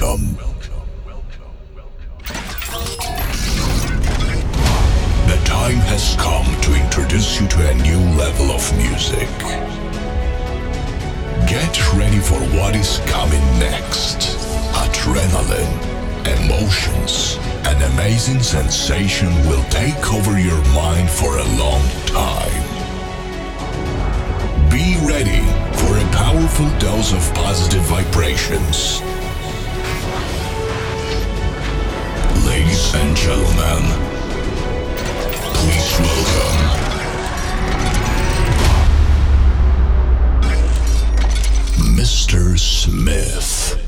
Welcome. The time has come to introduce you to a new level of music. Get ready for what is coming next. Adrenaline, emotions, an amazing sensation will take over your mind for a long time. Be ready for a powerful dose of positive vibrations. And gentlemen, please welcome Mr. Smith.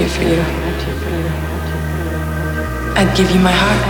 For you. I'd give you my heart.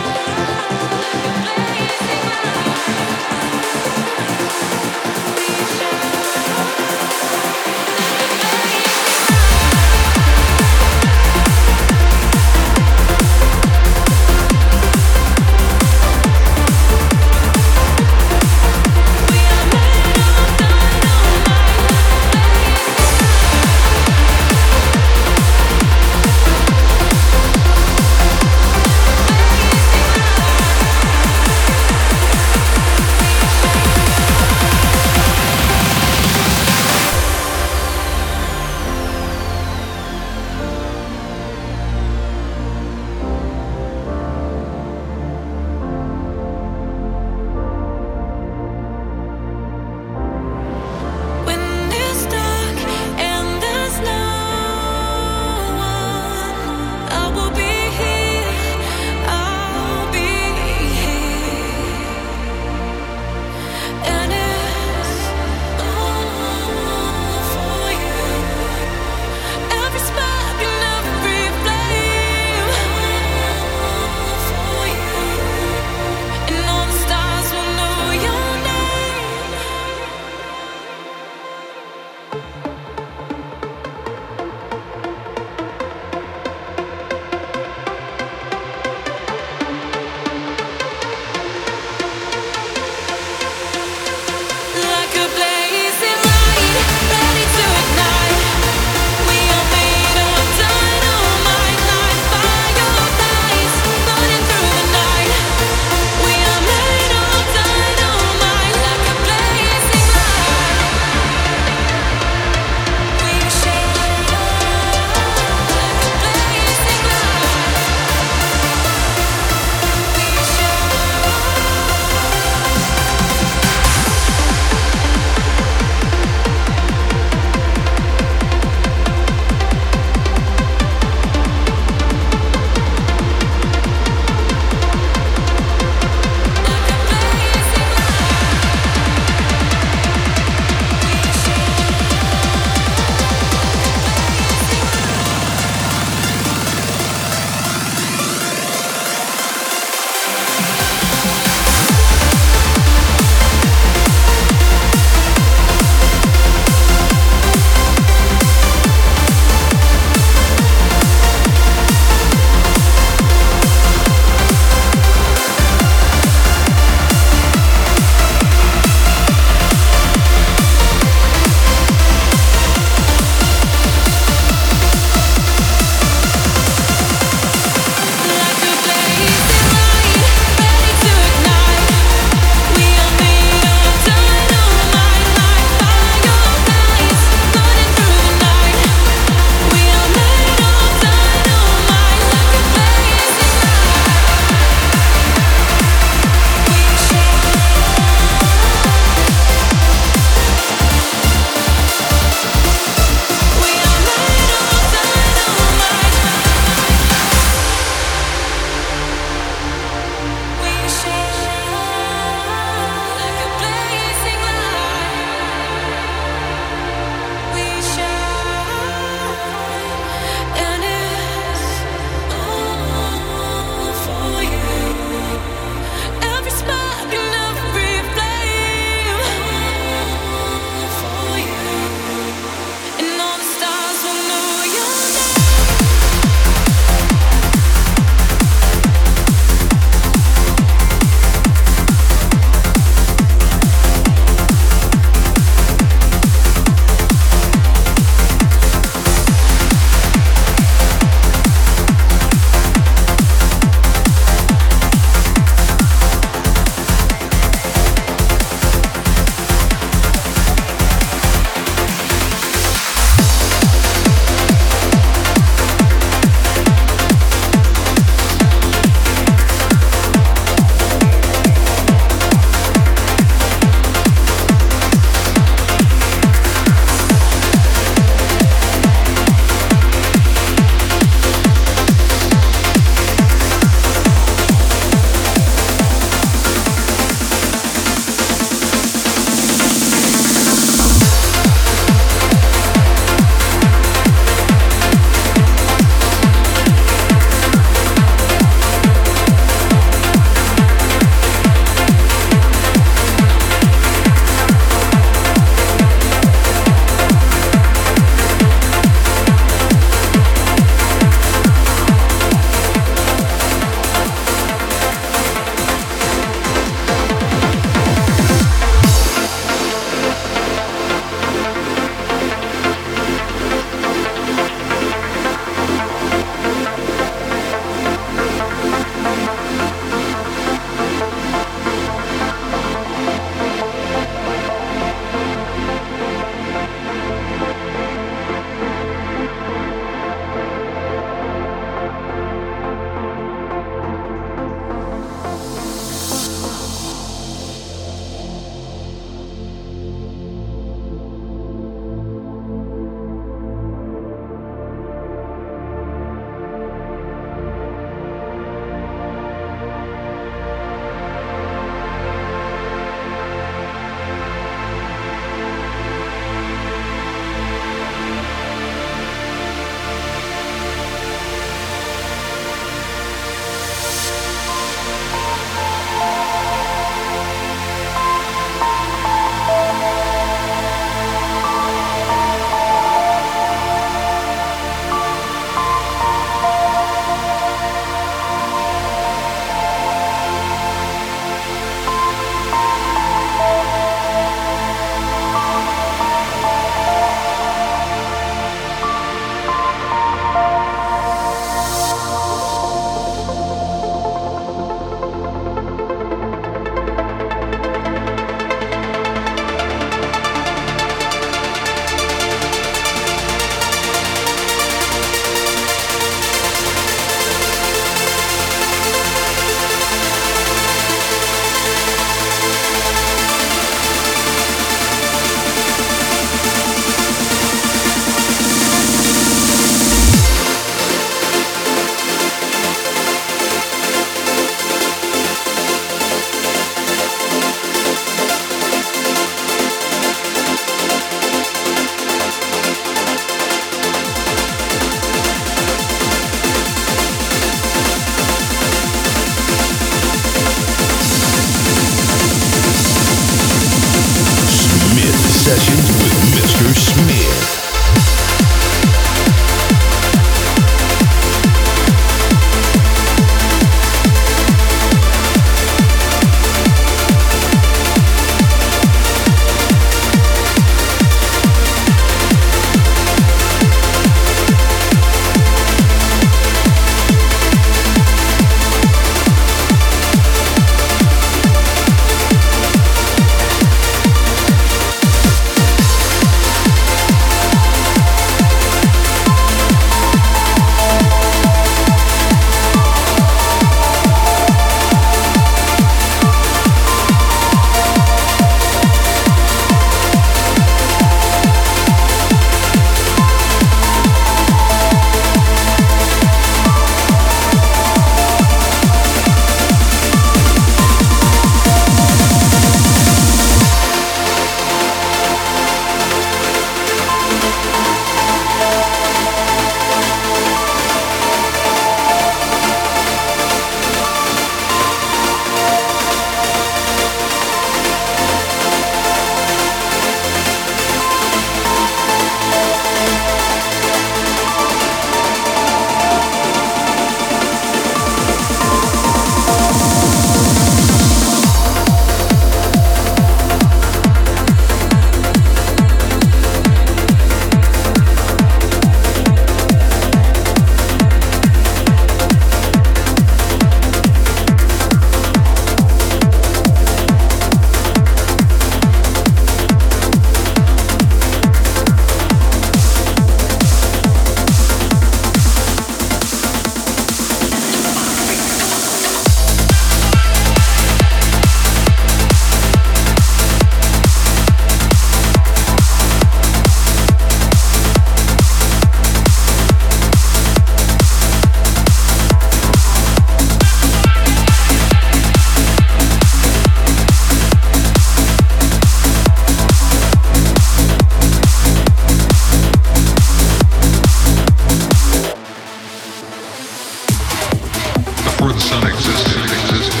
Before the sun existed, it existed.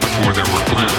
Before there were planets.